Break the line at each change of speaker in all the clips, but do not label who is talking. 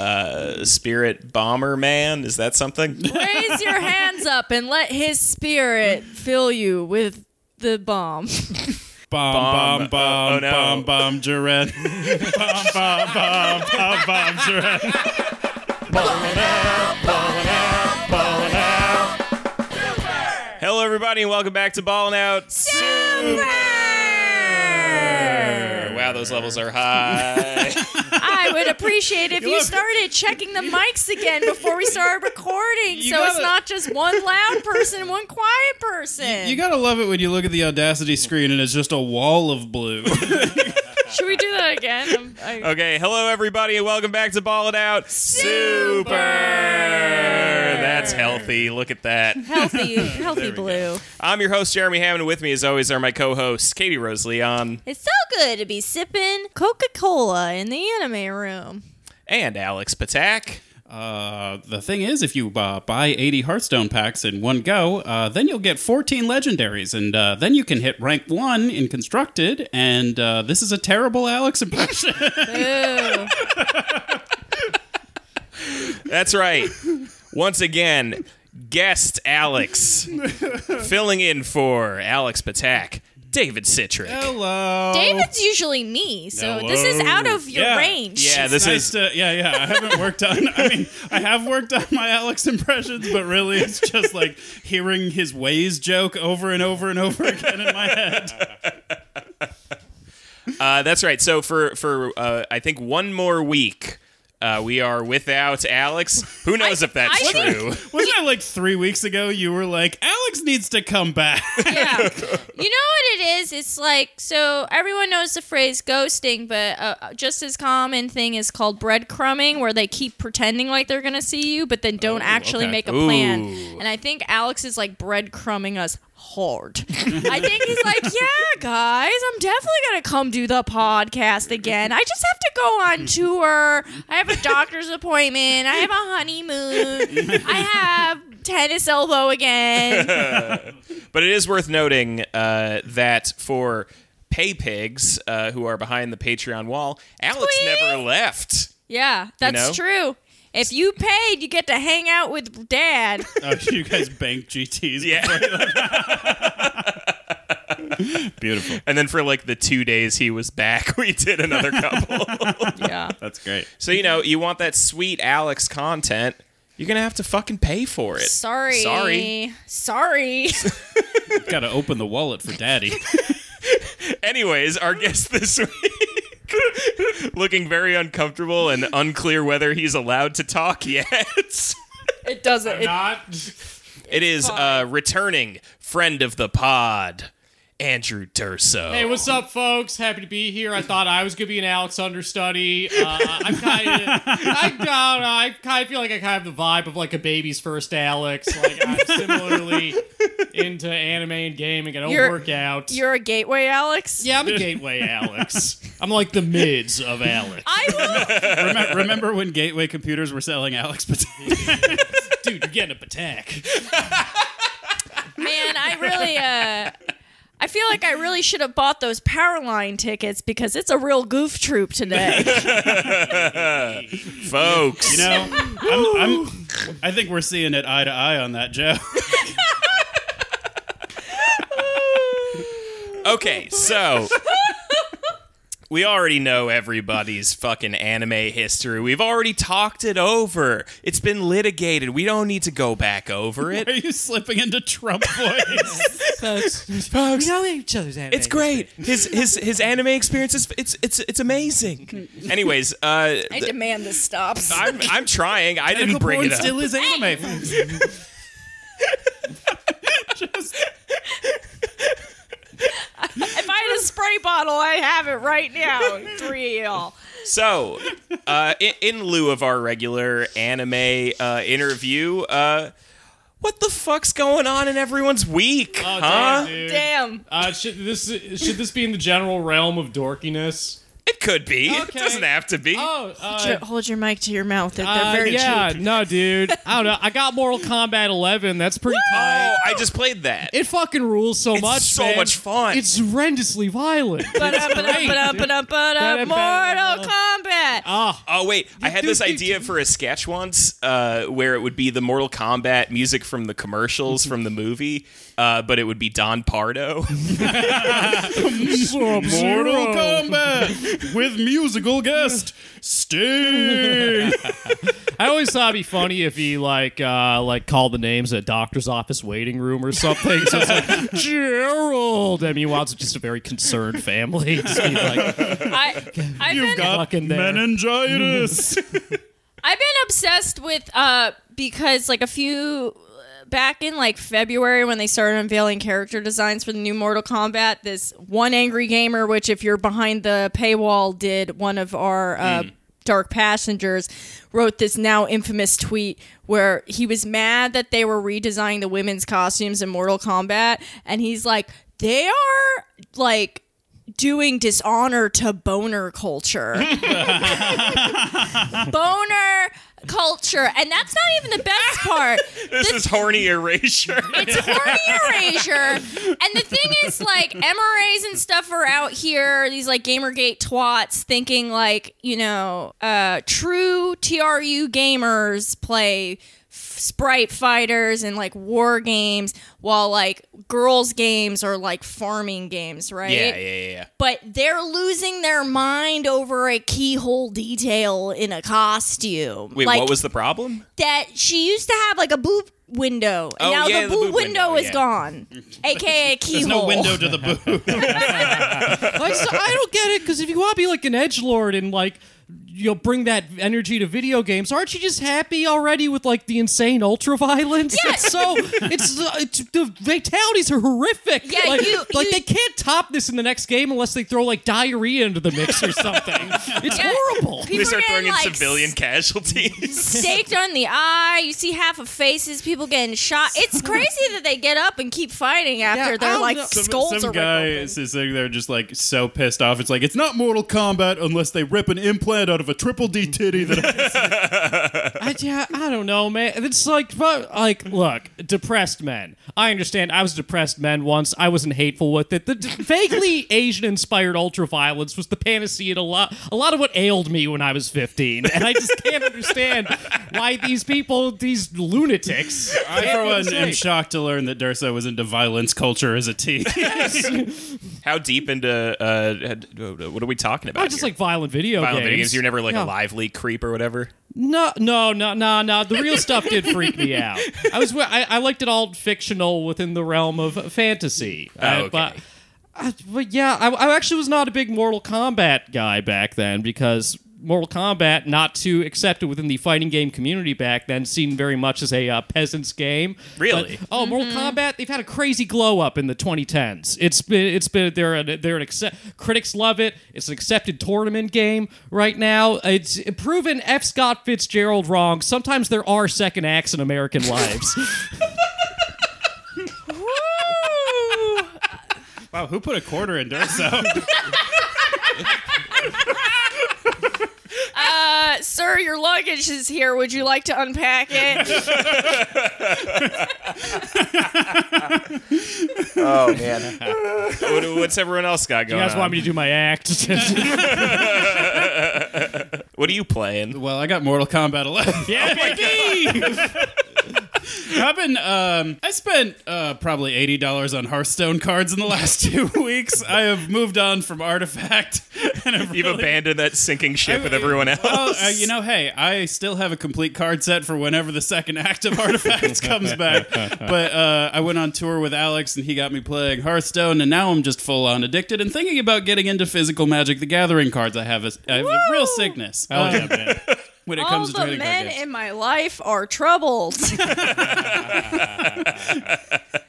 uh, spirit bomber man. Is that something?
Raise your hands up and let his spirit fill you with the bomb.
Bomb,
Bomb,
bomb, bomb,
uh, oh no.
bomb, bomb, Jiren. bomb, bomb, bomb, bomb, bomb, Jiren.
Hello, everybody, and welcome back to Ballin' Out. Super! Wow, those levels are high.
I would appreciate if you
look-
started checking the mics again before we started recording,
You
so it's
gotta-
not just one loud person and one quiet person.
You gotta love it when you look at the Audacity screen and it's just a wall of blue.
Should we do that again? I'm- I-
okay, hello, everybody, and welcome back to Ballin' Out. Super! That's healthy. Look at that.
healthy, healthy blue.
I'm your host, Jeremy Hammond. With me, as always, are my co-hosts, Katie Rose Leon
It's so good to be sipping Coca Cola in the anime room.
and Alex Patak.
Uh, the thing is, if you uh, buy 80 Hearthstone packs in one go, uh, then you'll get 14 legendaries, and uh, then you can hit rank 1 in Constructed, and uh, this is a terrible Alex impression.
Ooh.
That's right. Once again, guest Alex filling in for Alex Patak, David Citrick.
Hello.
David's usually me, so this is out of your
Yeah.
range.
Yeah, this
nice
is
to- yeah, yeah. I haven't worked on. I mean, I have worked on my Alex impressions, but really, it's just like hearing his ways joke over and over and over again in my head.
uh, that's right. So for for uh, I think one more week, uh, we are without Alex. Who knows
I-
if that's
I think-
true?
Wasn't it like three weeks ago? You were like, Alex needs to come back.
yeah. You know what it is? It's like so everyone knows the phrase ghosting, but uh, just as common thing is called breadcrumbing, where they keep pretending like they're gonna see you, but then don't actually
okay.
make a plan. And I think Alex is like breadcrumbing us hard. I think he's like, yeah, guys, I'm definitely gonna come do the podcast again. I just have to go on tour. I have a doctor's appointment. I have a honeymoon. I have tennis elbow again.
But it is worth noting uh, that for pay pigs uh, who are behind the Patreon wall, Alex never left.
Yeah, that's
know?
true. If you paid, you get to hang out with dad.
oh, you guys bank GTs.
Yeah.
Beautiful.
And then for like the two days he was back, we did another couple.
yeah.
That's great.
so you know, you want that sweet Alex content, you're gonna have to fucking pay for it.
Sorry.
Sorry.
Sorry.
Got to open the wallet for daddy.
Anyways, our guest this week, looking very uncomfortable and unclear whether he's allowed to talk yet.
it doesn't. It,
Not.
it is uh, returning friend of the pod, Andrew Durso.
Hey, what's up, folks? Happy to be here. I thought I was gonna be an Alex understudy. Uh, I'm kind of, I don't know, I kind of feel like I kind of have the vibe of like a baby's first Alex. Like I'm similarly into anime and gaming. I don't
You're-
work out.
you're a gateway, Alex.
yeah, I'm a gateway Alex. I'm like the mids of Alex.
I will.
Remember, remember when Gateway Computers were selling Alex Patak?
Dude, you're getting a patek.
Man, I really. uh I feel like I really should have bought those Powerline tickets because it's a real goof troop today.
Folks.
You know, I'm, I'm, I think we're seeing it eye to eye on that, Joe.
Okay, so we already know everybody's fucking anime history. We've already talked it over. It's been litigated. We don't need to go back over it.
Are you slipping into Trump voice?
Folks,
Folks,
know each other's anime.
it's great. His his his anime experience is it's it's it's amazing. Anyways, uh
I demand this stops.
I'm I'm trying. I didn't
Tentacle
bring
porn
it up.
still is anime. folks.
If I had a spray bottle, I have it right now. Three of y'all.
So, uh, in, in lieu of our regular anime uh, interview, uh, what the fuck's going on in everyone's week?
Oh,
huh?
damn, dude.
Damn.
Uh, should this should this be in the general realm of dorkiness?
It It could be. It doesn't have to be.
Oh, uh,
Hold your- Hold your mic to your mouth. They're, they're
uh,
very
yeah,
cheap.
no, dude. I don't know. I got Mortal Kombat 11. That's pretty tight.
Oh, I just played that.
It fucking rules so
It's
much.
so
man.
much fun.
It's horrendously violent.
Mortal Kombat.
Oh wait, I had this idea for a sketch once, uh, where it would be the Mortal Kombat music from the commercials from the movie, uh, but it would be Don Pardo.
Mortal Kombat with musical guest Sting.
I always thought it'd be funny if he like uh like called the names at a doctor's office waiting room or something. So it's like Gerald. I meanwhile, it's just a very concerned family. Just being like,
I, I've
You've
been,
got
Fucking there.
meningitis.
I've been obsessed with uh because like a few back in like February when they started unveiling character designs for the new Mortal Kombat, this one angry gamer, which if you're behind the paywall, did one of our uh, dark passengers, wrote this now infamous tweet where he was mad that they were redesigning the women's costumes in Mortal Kombat, and he's like, they are like doing dishonor to boner culture. boner culture. And that's not even the best part.
this is horny erasure.
It's horny erasure. And the thing is, like, MRAs and stuff are out here, these like Gamergate twats thinking like, you know, uh true TRU gamers play sprite fighters and like war games while like girls games are like farming games, right?
yeah, yeah, yeah, yeah.
but they're losing their mind over a keyhole detail in a costume.
Wait,
like
what was the problem?
that? She used to have like a boob window, and
Oh,
now
yeah,
the
the
boob
boob
window,
window,
is
yeah.
gone, aka keyhole.
There's no window to the booth.
like so I don't get it because if you want to be like an edge lord and like you know bring that energy to video games, aren't you just happy already with like the insane ultra violence?
Yeah.
It's so it's, uh, it's the fatalities are horrific.
Yeah,
like,
you-
like
you-
they can't top this in the next game unless they throw like diarrhea into the mix or something. It's
Yeah.
horrible.
People
They start
getting,
throwing in
like,
civilian casualties.
Staked on the eye, you see half of faces, people getting shot. It's crazy that they get up and keep fighting after
I
their
don't
like
know.
Some,
skulls
some
are
guy
ripped
is
open.
sitting there just like so pissed off. It's like it's not Mortal Kombat unless they rip an implant out of a triple D titty. That
I, yeah, I don't know, man. It's like, but, like, look, depressed men. I understand. I was a depressed man once. I wasn't hateful with it. The d- vaguely Asian-inspired ultraviolence was the panacea to a lot, a lot of what ailed me when I was 15, and I just can't understand why these people, these lunatics.
I, for one, am shocked to learn that Durso was into violence culture as a teen.
How deep into uh, what are we talking about?
I just
here?
like violent video
violent
games.
video games. You're never like
Yeah.
a lively creep or whatever.
No, no, no, no, no. The real stuff did freak me out. I was, I, I liked it all fictional within the realm of fantasy.
Oh,
Uh,
okay.
but, uh, but yeah, I, I actually was not a big Mortal Kombat guy back then because Mortal Kombat, not too accepted within the fighting game community back then, seen very much as a uh, peasant's game.
Really?
But, oh, Mortal Kombat! They've had a crazy glow up in the 2010s. It's been, it's been, they're, an, they're an accept, critics love it. It's an accepted tournament game right now. It's proven F. Scott Fitzgerald wrong. Sometimes there are second acts in American lives.
Woo!
wow, who put a quarter in Durso?
Uh, sir, your luggage is here. Would you like to unpack it?
Oh man. what, what's everyone else got going?
you guys
on?
want me to do my act?
what are you playing?
well, I got Mortal Kombat 11.
yeah, Mickey!
I've been, um, I spent uh, probably eighty dollars on Hearthstone cards in the last two weeks. I have moved on from Artifact, and I've
You've
really-
abandoned that sinking ship with everyone else.
Well, uh, you know, hey, I still have a complete card set for whenever the second act of Artifacts comes back. But uh, I went on tour with Alex, and he got me playing Hearthstone, and now I'm just full on addicted and thinking about getting into physical Magic: The Gathering cards. I have a, I have a real sickness uh, when it
All
comes to
the
trading card
men
games.
in my life are troubled.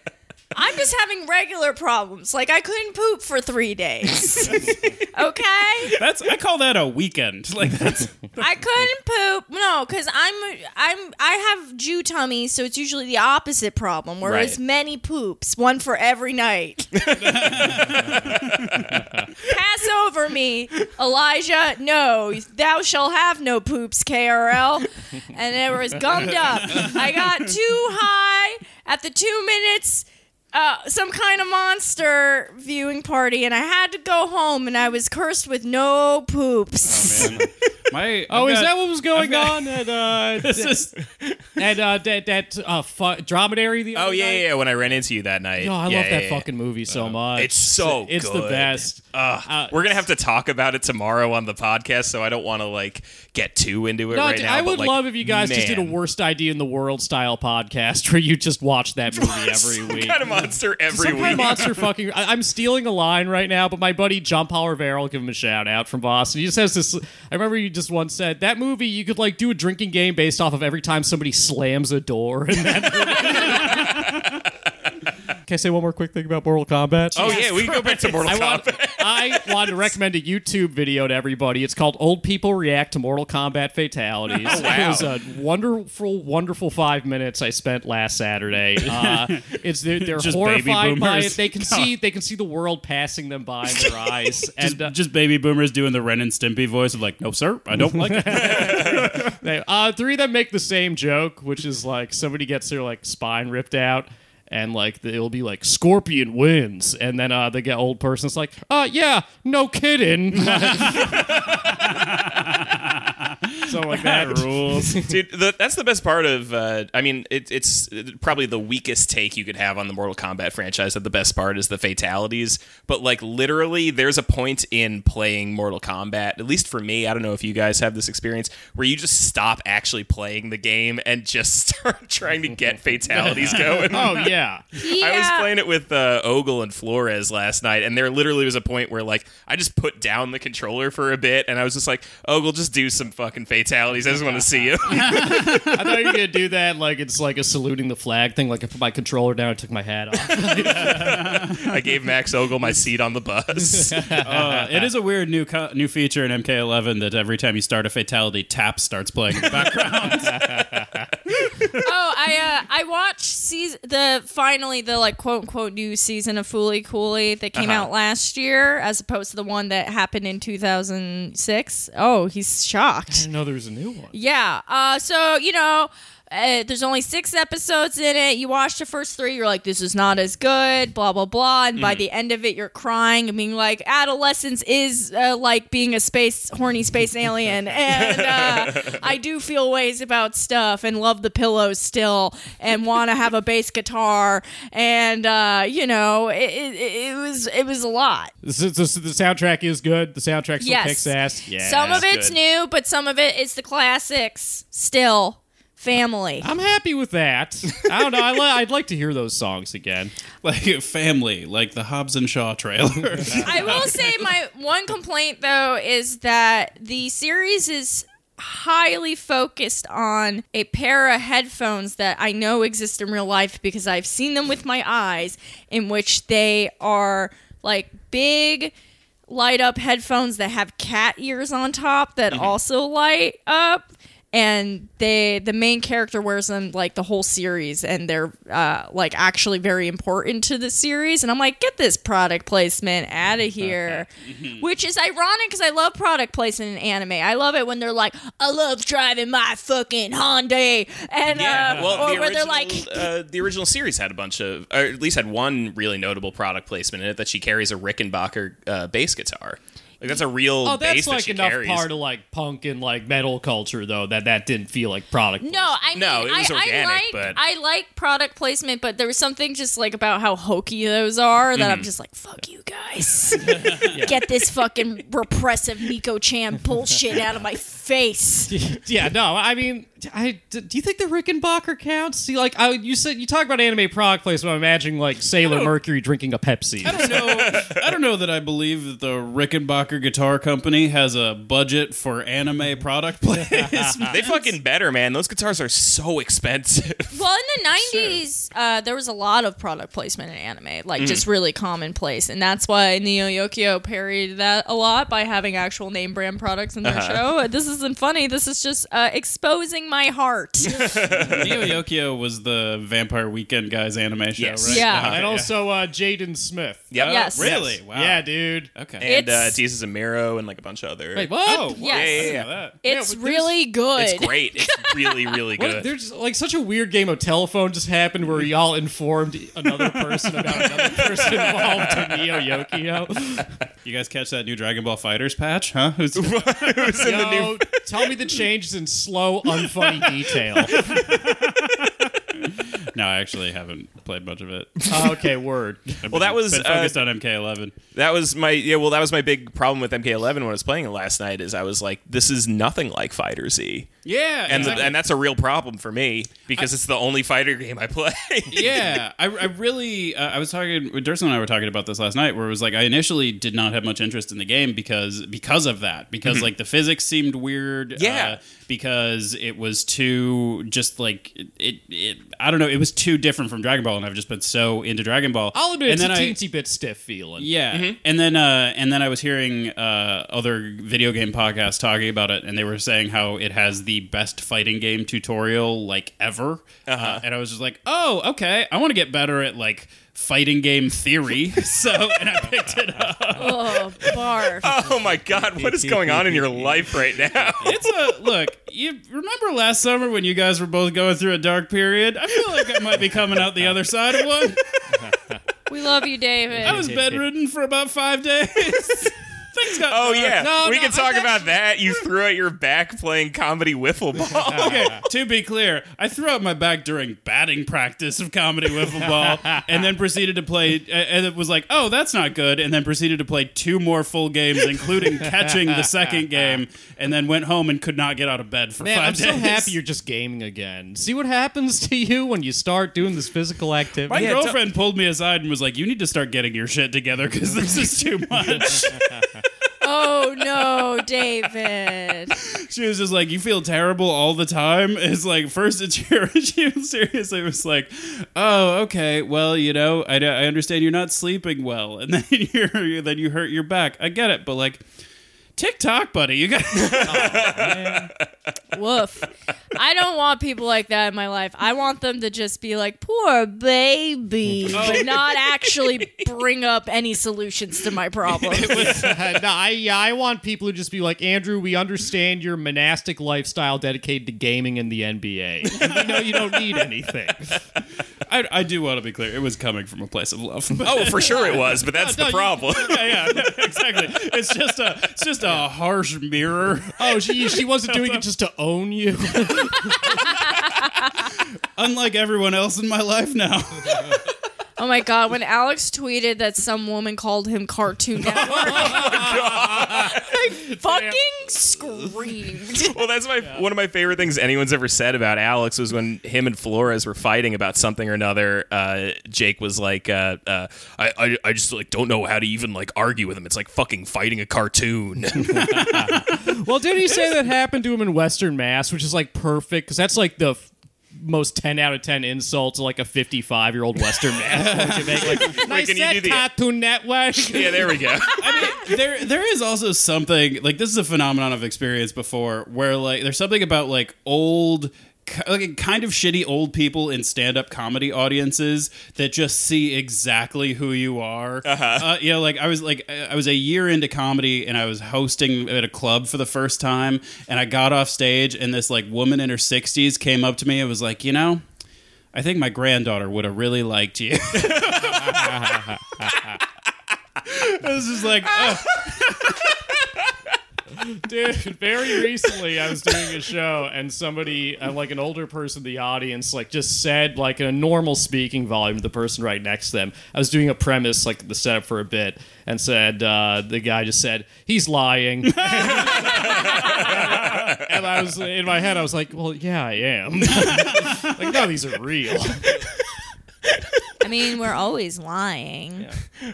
I'm just having regular problems. Like I couldn't poop for three days. okay,
That's I call that a weekend. Like that's
I couldn't poop. No, because I'm I'm I have Jew tummy, so it's usually the opposite problem, where
Right.
it's many poops, one for every night. Pass over me, Elijah. No, thou shall have no poops, KRL. And it was gummed up. I got too high at the two minutes. Uh, some kind of monster viewing party, and I had to go home, and I was cursed with no poops.
Man, my
Oh, is
got-
that what was going
got-
on at uh,
This is
at uh, that that uh, fu- dromedary? The
Oh
other
yeah,
night?
yeah, yeah. When I ran into you that night.
Oh, I
Yeah,
love
yeah,
that
yeah.
fucking movie so much.
It's so
It's the
good.
best.
Ugh.
Uh,
We're gonna have to talk about it tomorrow on the podcast, so I don't want to like get too into it
No,
right
dude,
now.
I
but,
would
like,
love if you guys just did a worst idea in the world style podcast where you just watch that movie every
Some
week.
kind of monster every
Some kind of monster fucking. I, I'm stealing a line right now, but my buddy John Power I'll give him a shout out from Boston. He just has this. I remember you just once said that movie you could like do a drinking game based off of every time somebody slams a door in that movie. Can I say one more quick thing about Mortal Kombat?
Oh yeah, we can go back to Mortal
I want,
Kombat.
I want to recommend a YouTube video to everybody. It's called "Old People React to Mortal Kombat Fatalities."
Oh, wow.
It was a wonderful, wonderful five minutes I spent last Saturday. Uh, it's they're, they're
Just baby
horrified by it. They can see they can see the world passing them by in their eyes,
just,
and uh,
just baby boomers doing the Ren and Stimpy voice of like, no sir, I don't like it.
they, uh, three of them make the same joke, which is like somebody gets their like spine ripped out. And like it'll be like Scorpion wins, and then uh, the get old person's like, "Uh, yeah, no kidding." Something like that.
rules.
Dude, the, that's the best part of. Uh, I mean, it, it's probably the weakest take you could have on the Mortal Kombat franchise. That the best part is the fatalities. But like literally, there's a point in playing Mortal Kombat. At least for me, I don't know if you guys have this experience where you just stop actually playing the game and just start trying to get fatalities going.
Oh yeah.
Yeah.
I was playing it with uh, Ogle and Flores last night, and there literally was a point where like I just put down the controller for a bit, and I was just like, Ogle, just do some fucking fatalities. I just want to see you.
I thought you were gonna do that like it's like a saluting the flag thing. Like I put my controller down, I took my hat off.
I gave Max Ogle my seat on the bus.
Uh, it is a weird new co- new feature in MK11 that every time you start a fatality, tap starts playing in the background.
Oh, I uh, I watched season the finally the like quote unquote new season of Fooly Cooly that came
Uh-huh.
out last year, as opposed to the one that happened in 2006. Oh, he's shocked.
I didn't know there was a new one.
Yeah. Uh, so you know. Uh, there's only six episodes in it. You watch the first three, you're like, this is not as good, blah, blah, blah. And by the end of it, you're crying and being like, adolescence is uh, like being a space, horny space alien. And uh, I do feel ways about stuff and love the pillows still and want to have a bass guitar. And, uh, you know, it, it, it was it was a lot.
This is- this- the soundtrack is good. The soundtrack still
Yes.
kicks ass. Yeah.
Some of
it's
it's
good.
new, but some of it is the classics still. Family.
I'm happy with that. I don't know. I li- I'd like to hear those songs again.
like family, like the Hobbs and Shaw trailer.
I will say my one complaint though is that the series is highly focused on a pair of headphones that I know exist in real life because I've seen them with my eyes in which they are like big light up headphones that have cat ears on top that mm-hmm. also light up and they the main character wears them like the whole series and they're uh, like actually very important to the series. And i'm like get this product placement out of here. Which is ironic because i love product placement in anime. I love it when they're like i love driving my fucking Hyundai. And uh,
well,
or
the
where
original,
they're like
uh, the original series had a bunch of, or at least had one really notable product placement in it that she carries a Rickenbacker uh, bass guitar. Like that's a real
Oh, that's
that
like
she
enough
carries.
part of like punk and like metal culture though that that didn't feel like product.
No, I mean,
No, it was
I,
organic,
I like
but-
I like product placement, but there was something just like about how hokey those are that
Mm-hmm.
I'm just like, fuck you guys, get this fucking repressive Miko Chan bullshit out of my face.
yeah, no. I mean, I d- do you think the Rickenbacker counts? See, like I, you said, you talk about anime product placement. I'm imagining like Sailor Mercury drinking a Pepsi.
I don't know. I don't know that I believe that the Rickenbacker Guitar Company has a budget for anime product placement.
They fucking better, man. Those guitars are so expensive.
Well, in the '90s, uh, there was a lot of product placement in anime, like just
Mm-hmm.
really commonplace, and that's why Neo Yokio parried that a lot by having actual name brand products in their
Uh-huh.
show. This isn't funny. This is just uh, exposing my heart.
Neo Yokio was the Vampire Weekend guys anime show,
Yes.
right?
Yeah.
Okay,
and also uh, Jaden Smith.
Yep.
Oh,
Yes.
Really? Wow.
Yeah, dude.
Okay.
And uh,
It's-
it uses a Miro and like a bunch of other.
Wait, what?
Oh,
Yes.
I didn't
Yeah,
know that.
It's
but there's-
really good.
It's great. It's really, really
What,
good.
there's like such a weird game of telephone just happened where y'all informed another person about another person involved in Neo Yokio.
You guys catch that new Dragon Ball FighterZ patch, huh? Who's-
Who's in the new
tell me the changes in slow, unfunny detail.
no, I actually haven't played much of it.
okay, word.
I've
Well, that was,
been
uh,
focused on MK11.
That was my yeah. Well, that was my big problem with MK11 when I was playing it last night. Is I was like, this is nothing like Fighter Z,
Yeah,
and
exactly.
and that's a real problem for me because it's the only fighter game I play.
yeah, I, I really, uh, I was talking, Durson and I were talking about this last night, where it was like I initially did not have much interest in the game because because of that, because like the physics seemed weird,
Yeah.
uh, because it was too just like it, it, it, I don't know, it was too different from Dragon Ball, and I've just been so into Dragon Ball.
I'll admit
and
it's a
then I,
teensy bit stiff feeling.
yeah,
Mm-hmm.
and then uh, and then I was hearing uh, other video game podcasts talking about it, and they were saying how it has the best fighting game tutorial like ever, uh
Uh-huh.
and I was just like, oh, okay, I want to get better at like fighting game theory, so and I picked it up.
oh, barf.
oh my god, what is going on in your life right now?
It's a look. You remember last summer when you guys were both going through a dark period? I feel like I might be coming out the other side of one.
We love you, David.
I was bedridden for about five days. Things got
Oh
dark.
yeah,
No,
we
no,
can talk
I
about that. You threw out your back playing comedy wiffle ball.
okay, to be clear, I threw out my back during batting practice of comedy wiffle ball, and then proceeded to play. And it was like, oh, that's not good. And then proceeded to play two more full games, including catching the second game, and then went home and could not get out of bed for
Man,
5
I'm
days.
so happy you're just gaming again. See what happens to you when you start doing this physical activity.
My
Yeah,
girlfriend pulled me aside and was like, "You need to start getting your shit together because this is too much."
oh no, David.
she was just like, "You feel terrible all the time." It's like first it's your she was seriously was like, "Oh, okay, well, you know, I, I understand you're not sleeping well, and then you're then you hurt your back. I get it, but like." TikTok, buddy, you got.
Oh, Woof. I don't want people like that in my life. I want them to just be like, poor baby, oh. but not actually bring up any solutions to my problem.
Uh, no, I, yeah, I want people to just be like, Andrew, we understand your monastic lifestyle dedicated to gaming in the NBA. And we know you don't need anything.
I, I do want to be clear. It was coming from a place of love.
Oh, for sure it was, but that's
No,
the
you-
problem.
yeah, yeah, exactly. It's just a, it's just a harsh mirror.
Oh, she she wasn't doing it just to own you.
Unlike everyone else in my life now.
Oh my god, when Alex tweeted that some woman called him Cartoon Network, oh I fucking screamed.
well, that's my one of my favorite things anyone's ever said about Alex was when him and Flores were fighting about something or another. Uh, Jake was like, uh, uh, I, I, I just like don't know how to even like argue with him. It's like fucking fighting a cartoon.
well, did he say that happened to him in Western Mass, which is like perfect because that's like the f- most 10 out of 10 insults to like a 55 year old Western man. one make. Like, nice
can you
set, Cartoon Network.
yeah, there we go.
I mean, there there is also something like this is a phenomenon I've experienced before, where like there's something about like old. Like kind of shitty old people in stand-up comedy audiences that just see exactly who you are. Uh-huh. you know, like I was like I was a year into comedy and I was hosting at a club for the first time, and I got off stage and this like woman in her sixties came up to me and was like, you know, I think my granddaughter would have really liked you. I was just like, oh.
Dude, very recently I was doing a show and somebody, uh, like an older person in the audience, like just said, like in a normal speaking volume to the person right next to them. I was doing a premise, like the setup for a bit, and said, uh, the guy just said, he's lying. and I was, in my head, I was like, well, yeah, I am. like, no, these are real.
And mean, we're always lying.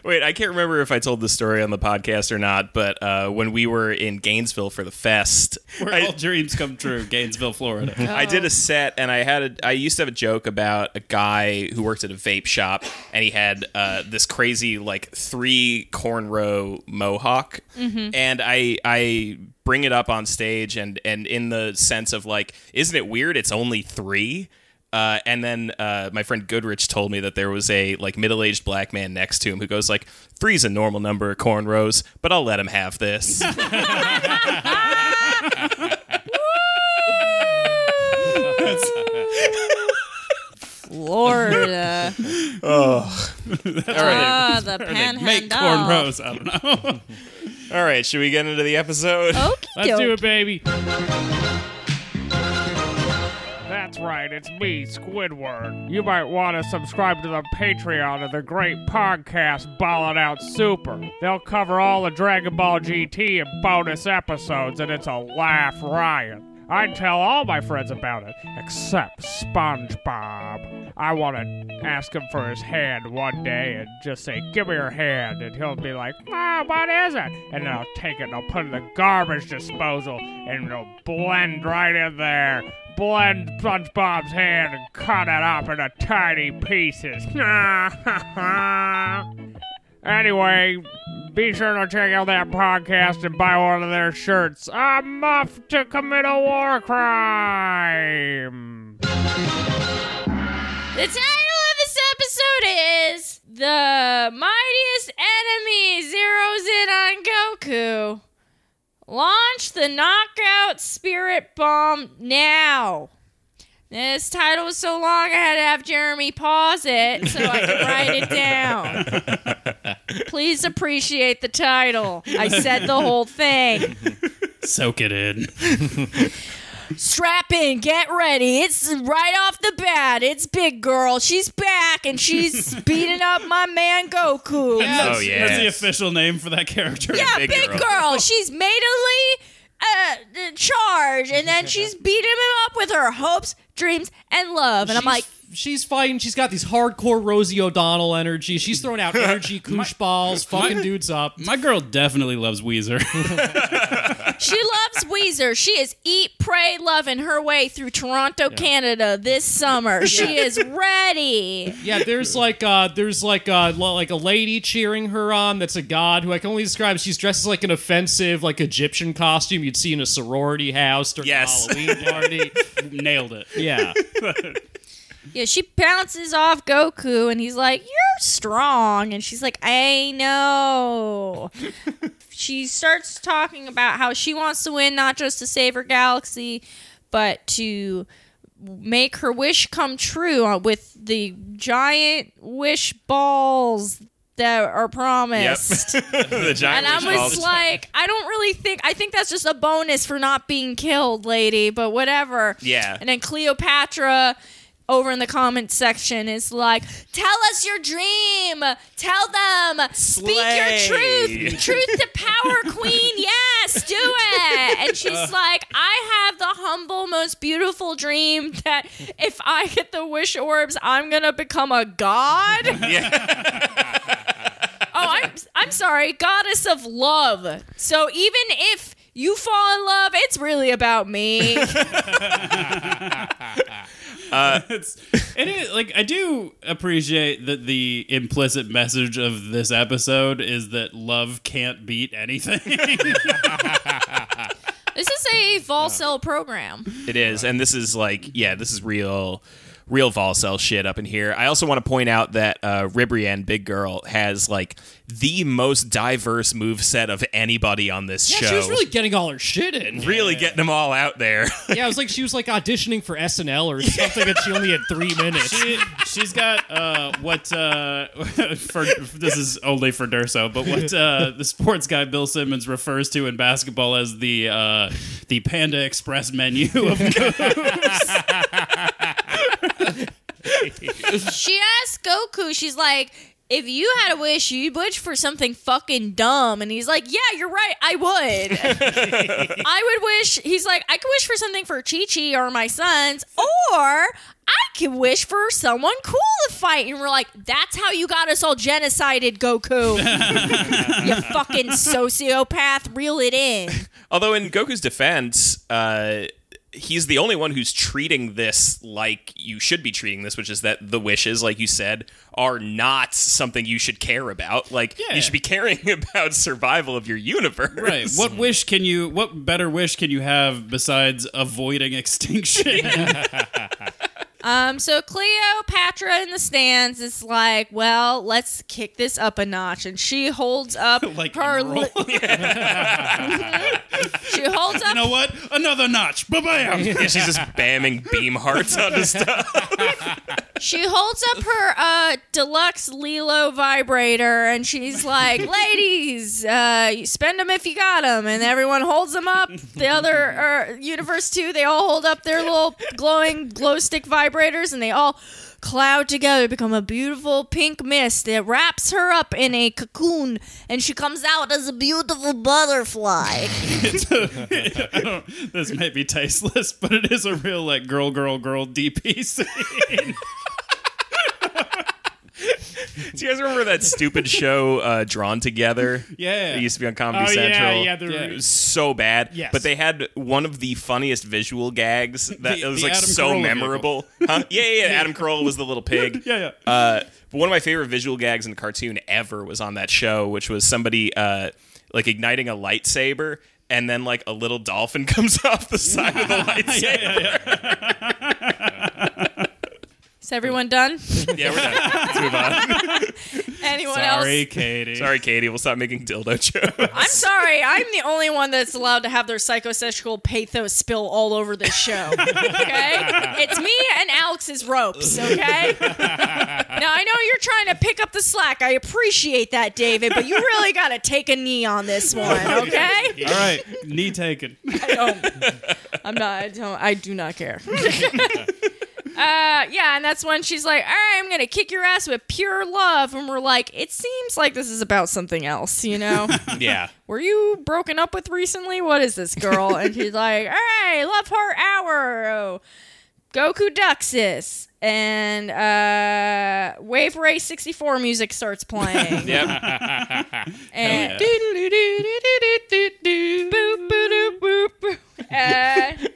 Wait, I can't remember if I told the story on the podcast or not, but uh, when we were in Gainesville for the fest,
Where
I-
all dreams come true, Gainesville, Florida.
I did a set, and I had a. I used to have a joke about a guy who worked at a vape shop, and he had uh, this crazy like three cornrow mohawk, and I I bring it up on stage, and and in the sense of like, isn't it weird? It's only three. Uh, and then uh, my friend Goodrich told me that there was a like middle-aged black man next to him who goes like, three's a normal number of cornrows, but I'll let him have this.
Florida.
All right,
Ah, the panhandle.
Make
panhandle.
cornrows. I don't know.
all right. Should we get into the episode?
Okey
Let's do
doke.
it, baby.
That's right, it's me, Squidward. You might want to subscribe to the Patreon of the great podcast Ballin' Out Super. They'll cover all the Dragon Ball GT and bonus episodes, and it's a laugh riot. I'd tell all my friends about it, except SpongeBob. I want to ask him for his hand one day and just say, Give me your hand. And he'll be like, Ah, what is it? And then I'll take it and I'll put it in the garbage disposal and it'll blend right in there. Blend SpongeBob's hand and cut it up into tiny pieces. Anyway, be sure to check out that podcast and buy one of their shirts. I'm off to commit a war crime.
The title of this episode is The Mightiest Enemy Zeroes In on Goku. Launch the Knockout Spirit Bomb now. This title was so long I had to have Jeremy pause it so I could write it down. Please appreciate the title. I said the whole thing.
Soak it in.
Strap in, get ready. It's right off the bat. It's Big Girl. She's back and she's beating up my man Goku.
Oh yeah,
That's
yeah.
the official name for that character.
Yeah,
Big
Big,
Girl.
Girl. She's matedly uh, charged, and then she's beating him up with her hopes, dreams, and love. And I'm like,
she's fighting. She's got these hardcore Rosie O'Donnell energy. She's throwing out energy koosh balls, fucking dudes up.
My girl definitely loves Weezer.
She loves Weezer. She is eat, pray, loving her way through Toronto, Canada this summer. She is ready.
Yeah, there's like uh there's like uh like a lady cheering her on that's a god who I can only describe she's dressed as like an offensive like Egyptian costume you'd see in a sorority house during
Yes.
a Halloween party.
Nailed it.
yeah.
Yeah, she bounces off Goku and he's like, You're strong. And she's like, I know. she starts talking about how she wants to win not just to save her galaxy, but to make her wish come true uh, with the giant wish balls that are
Yep.
promised.
giant
And I was
balls.
like, I don't really think, I think that's just a bonus for not being killed, lady, but whatever.
Yeah.
And then Cleopatra over in the comment section is like, tell us your dream. Tell them. Speak your truth. Truth to power, queen. Yes, do it. And she's uh. like, I have the humble, most beautiful dream that if I get the wish orbs, I'm going to become a god. Oh, I'm I'm sorry, goddess of love. So even if you fall in love, it's really about me.
Uh, it's it is like I do appreciate that the implicit message of this episode is that love can't beat anything.
this is a Volcel program.
It is, and this is like, yeah, this is real, real Volcel shit up in here. I also want to point out that uh, Ribrianne, Big Girl, has like the most diverse move set of anybody on this
Yeah,
show.
she was really getting all her shit in.
really getting them all out there.
Yeah, it was like she was like auditioning for SNL or something and she only had three minutes.
she, she's got uh, what uh, for this is only for Durso, but what uh, the sports guy Bill Simmons refers to in basketball as the uh, the Panda Express menu of
She asked Goku, she's like, if you had a wish, you'd wish for something fucking dumb. And he's like, yeah, you're right. I would. I would wish, he's like, I could wish for something for Chi Chi or my sons, or I could wish for someone cool to fight. And we're like, that's how you got us all genocided, Goku. you fucking sociopath. Reel it in.
Although in Goku's defense, uh, he's the only one who's treating this like you should be treating this, which is that the wishes, like you said, are not something you should care about. Like
Yeah.
you should be caring about survival of your universe.
Right. What wish can you? What better wish can you have besides avoiding extinction?
Um, so Cleopatra in the stands is like, well, let's kick this up a notch, and she holds up
Like
her.
in a roll.
li- she holds up.
you know what? Another notch. Ba bam.
Yeah, she's just bamming beam hearts onto stuff.
She holds up her uh, deluxe Lilo vibrator, and she's like, "Ladies, uh, you spend them if you got them." And everyone holds them up. The other uh, universe too, they all hold up their little glowing glow stick vibrators, and they all cloud together, to become a beautiful pink mist that wraps her up in a cocoon, and she comes out as a beautiful butterfly.
I don't- this may be tasteless, but it is a real like girl, girl, girl DP scene.
Do you guys remember that stupid show, uh, Drawn Together?
Yeah.
It used to be on Comedy
Oh
Central.
yeah, yeah. The,
Yeah.
It was so bad.
Yes.
But they had one of the funniest visual gags that
The-
it was like
Adam
so
Carolla
memorable. Huh? Yeah, yeah, yeah. Adam Carolla was the little pig.
Yeah, yeah.
Uh, but one of my favorite visual gags in the cartoon ever was on that show, which was somebody uh, like igniting a lightsaber. And then, like a little dolphin comes off the side of the lightsaber.
Is everyone done?
yeah, we're done. Let's move on.
Anyone else?
Sorry,
else?
Katie.
Sorry, Katie. We'll stop making dildo jokes.
I'm sorry. I'm the only one that's allowed to have their psychosexual pathos spill all over this show. Okay? It's me and Alex's ropes, okay? Now, I know you're trying to pick up the slack. I appreciate that, David, but you really got to take a knee on this one, okay?
All right, knee taken.
I don't. I'm not. I don't. I do not care. Uh, yeah, and that's when she's like, "All right, I'm gonna kick your ass with pure love," and we're like, "It seems like this is about something else, you know?
yeah.
Were you broken up with recently? What is this girl?" And she's like, "All right, love heart hour, oh, Goku Duxus," and uh, Wave Race 64 music starts playing.
Yep.
and
yeah.
boop, boop, boop, boop. Uh,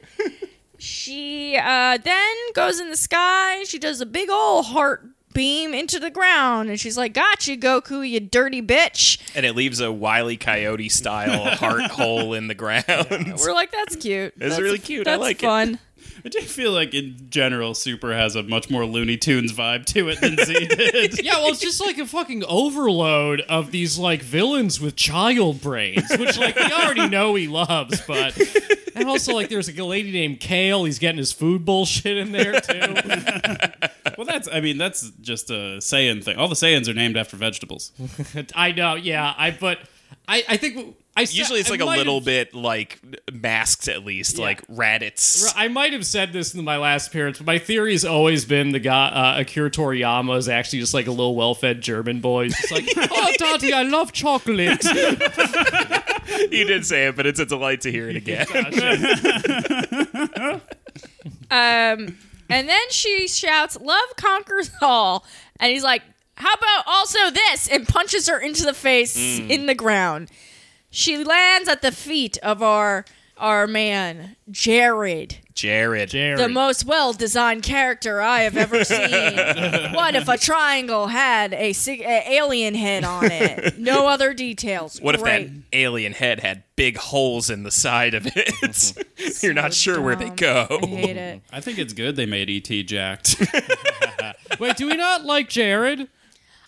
she uh, then goes in the sky. She does a big old heart beam into the ground, and she's like, "Gotcha, Goku, you dirty bitch."
and it leaves a wily coyote style heart hole in the ground.
We're like, "That's cute.
It's
That's-
really cute. I like it."
Fun."
I do feel like in general, Super has a much more Looney Tunes vibe to it than Z did.
yeah, well, it's just like a fucking overload of these like villains with child brains, which like we already know he loves, but and also like there's like a lady named Kale. He's getting his food bullshit in there too.
well, that's I mean that's just a Saiyan thing. All the Saiyans are named after vegetables.
I know, yeah. I but I I think I said-
Usually it's like a little
have-
bit like masked at least, like Raditz.
I might have said this in my last appearance, but my theory has always been the guy uh, Akira Toriyama is actually just like a little well-fed German boy. He's just like, oh, Daddy, I love chocolate.
you did say it, but it's a delight to hear it again.
Um, and then she shouts, "Love conquers all," and he's like, "How about also this?" and punches her into the face
Mm.
in the ground. She lands at the feet of our our man Jiren.
Jiren.
Jiren.
the most well-designed character I have ever seen. what if a triangle had a, sig- a alien head on it? No other details.
What if that alien head had big holes in the side of it? You're not sure where they go.
I hate it.
I think it's good they made ET jacked.
Wait, do we not like Jiren?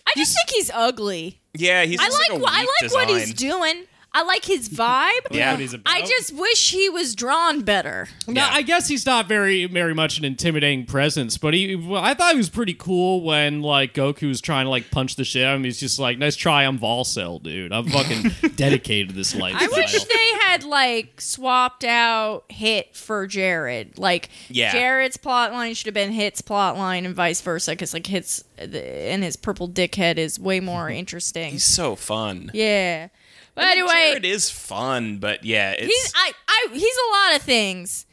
I just think he's ugly.
Yeah, he's
I like,
like, a
wha- I
weak
like what he's doing. I like his vibe.
Yeah.
What he's about.
I just wish he was drawn better.
No,
Yeah.
I guess he's not very, very much an intimidating presence, but he. Well, I thought he was pretty cool when like Goku was trying to like punch the shit out of him. He's just like, "Nice try, I'm Volcel, dude. I'm fucking dedicated to this
life.
I
wish they had like swapped out Hit for Jiren. Like
Yeah.
Jiren's plot line should have been Hit's plot line and vice versa because like Hit's and his purple dickhead is way more interesting.
He's so fun.
yeah. But
I mean,
anyway,
Jiren is fun, but yeah, it's
he's I, I he's a lot of things.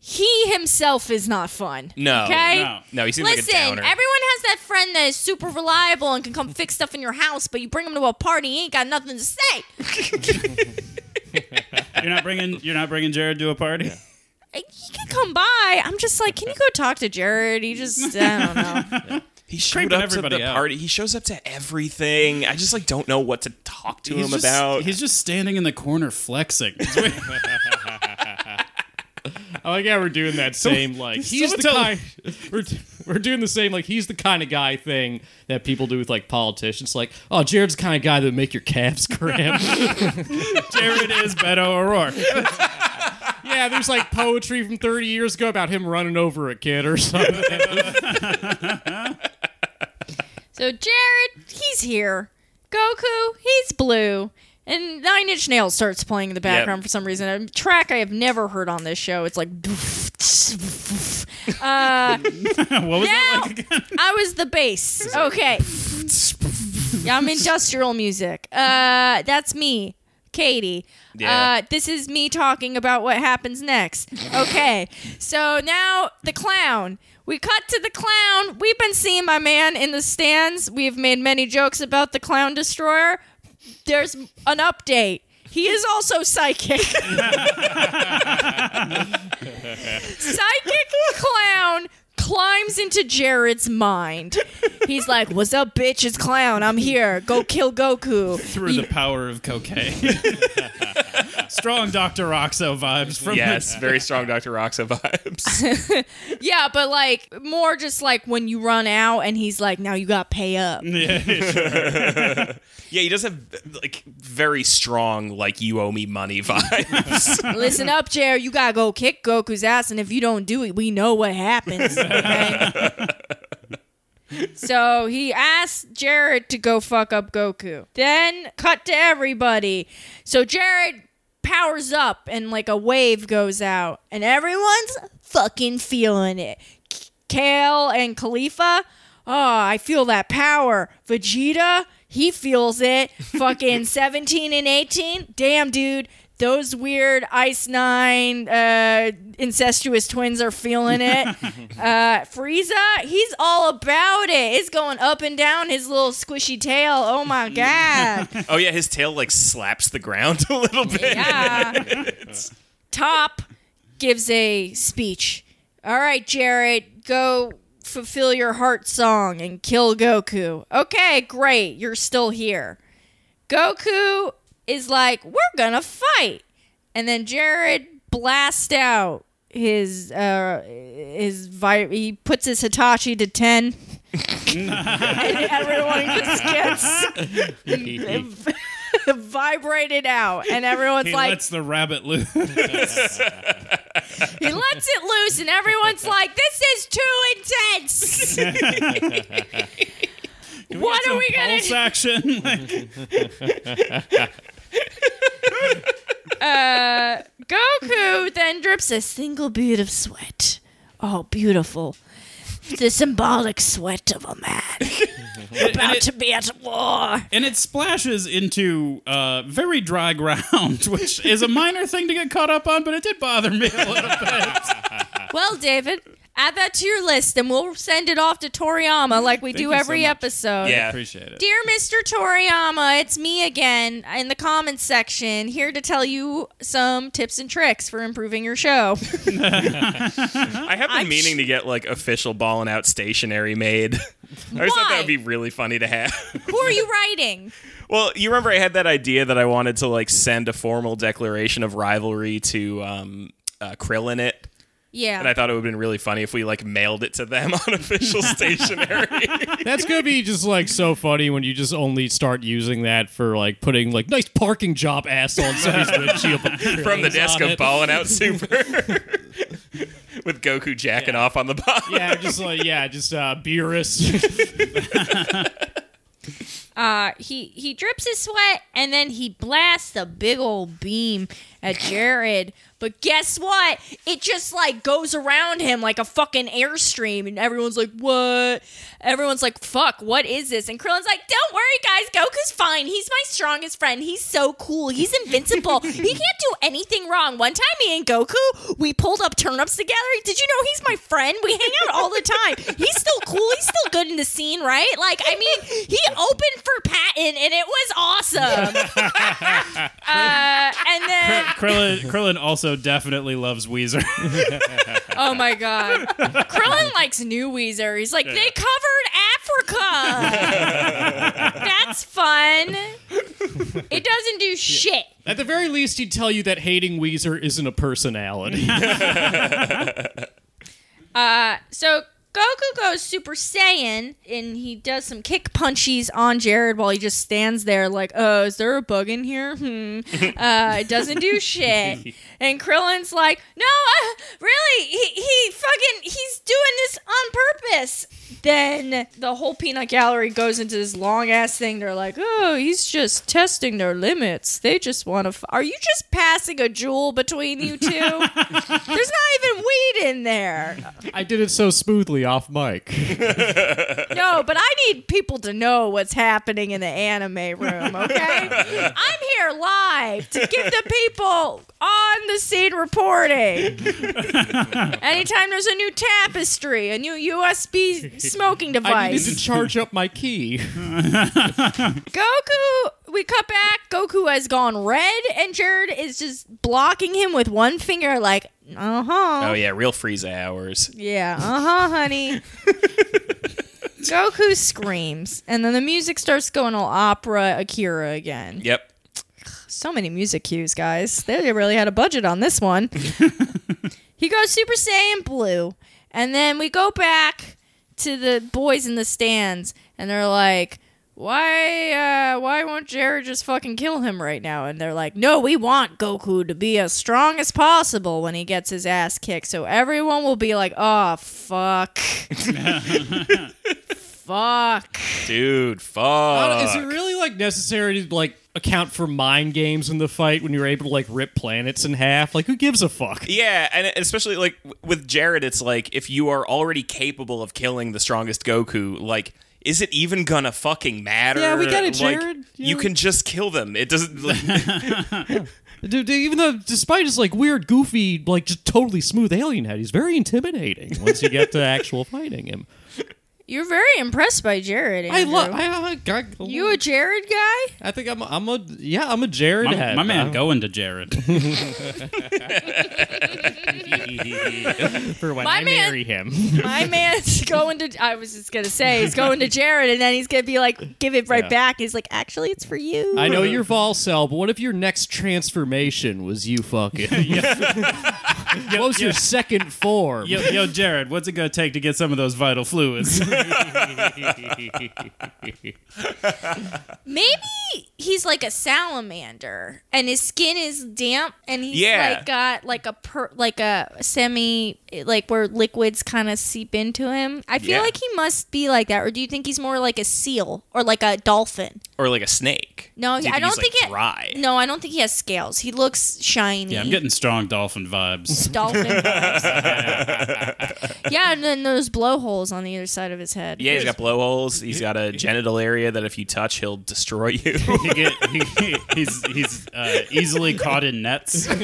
He himself is not fun.
no,
Okay.
No.
no, he seems
Listen,
like a downer.
everyone has that friend that is super reliable and can come fix stuff in your house, but you bring him to a party, he ain't got nothing to say.
You're not bringing. You're not bringing Jiren to a party.
he can come by. I'm just like, can you go talk to Jiren? He just, I don't know.
he showed up to the
out.
party. He shows up to everything. I just like don't know what to talk to him
just,
about.
He's just standing in the corner flexing.
I like how we're doing that same like he's the kind. We're, we're doing the same like he's the kind of guy thing that people do with like politicians. Like, oh, Jiren's the kind of guy that would make your calves cramp.
Jiren is Beto O'Rourke.
yeah, there's like poetry from 30 years ago about him running over a kid or something.
So Jiren, he's here. Goku, he's blue. And Nine Inch Nails starts playing in the background
Yep.
for some reason. A track I have never heard on this show. It's like. Uh,
what was
now,
that like again?
I was the bass. Okay. Yeah, I'm industrial music. Uh, that's me, Katie.
Yeah.
Uh, this is me talking about what happens next. Okay. so now the clown. We cut to the clown. We've been seeing my man in the stands. We've made many jokes about the clown destroyer. There's an update. He is also psychic. psychic clown climbs into Jared's mind. He's like, "What's up, bitch? It's clown. I'm here. Go kill Goku."
Through the power of cocaine. Strong Dr. Roxo vibes from
yes, very strong Dr. Roxo vibes.
Yeah, but like more just like when you run out and he's like, "Now you got pay up."
Yeah, sure.
yeah, he does have like very strong like you owe me money vibes.
Listen up, Jared. You gotta go kick Goku's ass, and if you don't do it, we know what happens. So he asks Jared to go fuck up Goku. Then cut to everybody. So Jared powers up, and like a wave goes out, and everyone's fucking feeling it. Kale and Caulifla. Oh, I feel that power. Vegeta, he feels it. Fucking 17 and 18. Damn, dude. Those weird Ice Nine uh, incestuous twins are feeling it. uh, Frieza, he's all about it. It's going up and down his little squishy tail. Oh my god.
oh yeah, his tail like slaps the ground a little bit.
Yeah. Top gives a speech. All right, Jared, go fulfill your heart song and kill Goku. Okay, great. You're still here. Goku is like, we're gonna fight. And then Jared blasts out his uh his vi- he puts his Hitachi to 10 and everyone just gets vibrated out and everyone's
he
like
lets the rabbit loose.
he lets it loose, and everyone's like, "This is too intense." what are we gonna
Pulse
do?
action. Like,
Uh, Goku then drips a single bead of sweat. Oh, beautiful! The symbolic sweat of a man about to be at war.
and it splashes into uh, very dry ground, which is a minor thing to get caught up on, but it did bother me a little bit.
Well, David, add that to your list, and we'll send it off to Toriyama like we do
you so
every
much.
episode.
Yeah.
Appreciate it.
Dear Mr. Toriyama, it's me again in the comments section, here to tell you some tips and tricks for improving your show.
I have been
I'm
meaning
sh-
to get like official ballin' out stationery made. I just thought
Why?
that would be really funny to have.
Who are you writing?
well, you remember I had that idea that I wanted to like send a formal declaration of rivalry to um, uh, Krill in it.
Yeah.
And I thought it would have been really funny if we like mailed it to them on official stationery.
That's gonna be just like so funny when you just only start using that for like putting like nice parking job ass on somebody's windshield
from the desk
on
of
it.
Ballin' Out Super. With Goku jacking off on the bottom.
Yeah, just like yeah, just uh Beerus.
Uh, he he drips his sweat and then he blasts a big old beam at Jared. But guess what? It just like goes around him like a fucking airstream, and everyone's like, "What?" Everyone's like, "Fuck, what is this?" And Krillin's like, "Don't worry, guys. Goku's fine. He's my strongest friend. He's so cool. He's invincible. he can't do anything wrong." One time, me and Goku, we pulled up turnips together. Did you know he's my friend? We hang out all the time. He's still cool. He's still good in the scene, right? Like, I mean, he opened for Patton, and it was awesome. uh, and then.
Krillin, Krillin also definitely loves Weezer.
Oh my god. Krillin likes new Weezer. He's like, they covered Africa. That's fun. It doesn't do shit.
At the very least, he'd tell you that hating Weezer isn't a personality.
uh, So Goku goes Super Saiyan and he does some kick punchies on Jared while he just stands there like, oh, is there a bug in here? Hmm. Uh, it doesn't do shit. And Krillin's like, no, uh, really, he, he fucking, he's doing this on purpose. Then the whole peanut gallery goes into this long ass thing. They're like, oh, he's just testing their limits. They just want to. F- Are you just passing a jewel between you two? There's not even weed in there.
I did it so smoothly off mic.
No, but I need people to know what's happening in the anime room, okay? I'm here live to give the people on the scene reporting. Anytime there's a new tapestry, a new USB smoking device.
I needed to charge up my key.
Goku, we cut back. Goku has gone red, and Jared is just blocking him with one finger, like, uh huh.
Oh yeah, real Frieza hours.
Yeah, uh huh, honey. Goku screams, and then the music starts going all opera Akira again.
Yep.
So many music cues, guys. They really had a budget on this one. he goes Super Saiyan Blue, and then we go back to the boys in the stands, and they're like, "Why, uh, why won't Jared just fucking kill him right now?" And they're like, "No, we want Goku to be as strong as possible when he gets his ass kicked, so everyone will be like, oh fuck." Fuck.
Dude, fuck.
Uh, is it really like necessary to like account for mind games in the fight when you're able to like rip planets in half? Like, who gives a fuck?
Yeah, and especially like with Jared, it's like if you are already capable of killing the strongest Goku, like. Is it even gonna fucking matter?
Yeah, we get it,
Like,
Jared.
You can just kill them. It doesn't. Like,
Dude, dude, even though, despite his like weird, goofy, like just totally smooth alien head, he's very intimidating once you get to actual fighting him.
You're very impressed by Jared.
I love. I, I, I,
You a Jared guy?
I think I'm. A, I'm a. Yeah, I'm a Jared
my,
head.
my man going to Jared.
for when
My
I
man-
marry him.
My man's going to. I was just gonna say he's going to Jared, and then he's gonna be like, give it right
Yeah.
back. He's like, actually, it's for you.
I know you're Volcel, but what if your next transformation was you fucking? what was your second form?
yo, yo, Jared, what's it gonna take to get some of those vital fluids?
Maybe he's like a salamander, and his skin is damp, and he's
Yeah.
like got like a per, like a semi like where liquids kind of seep into him. I feel
Yeah.
like he must be like that, or do you think he's more like a seal or like a dolphin?
or like a snake.
No,
Do
I don't
he's,
think
like,
it.
dry.
No, I don't think he has scales. He looks shiny.
yeah, I'm getting strong dolphin vibes.
Dolphin. vibes. yeah, and then those blowholes on the other side of his head.
Yeah, he's got blowholes. He's got a genital area that if you touch, he'll destroy you.
He get, he, he's he's uh, easily caught in nets.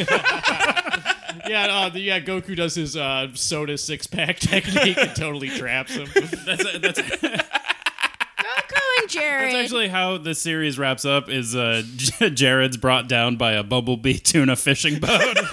Yeah, uh, the, yeah. Goku does his uh, soda six pack technique and totally traps him.
That's that's,
Goku and Jared.
that's actually how the series wraps up. Is uh, J- Jared's brought down by a bumblebee tuna fishing boat.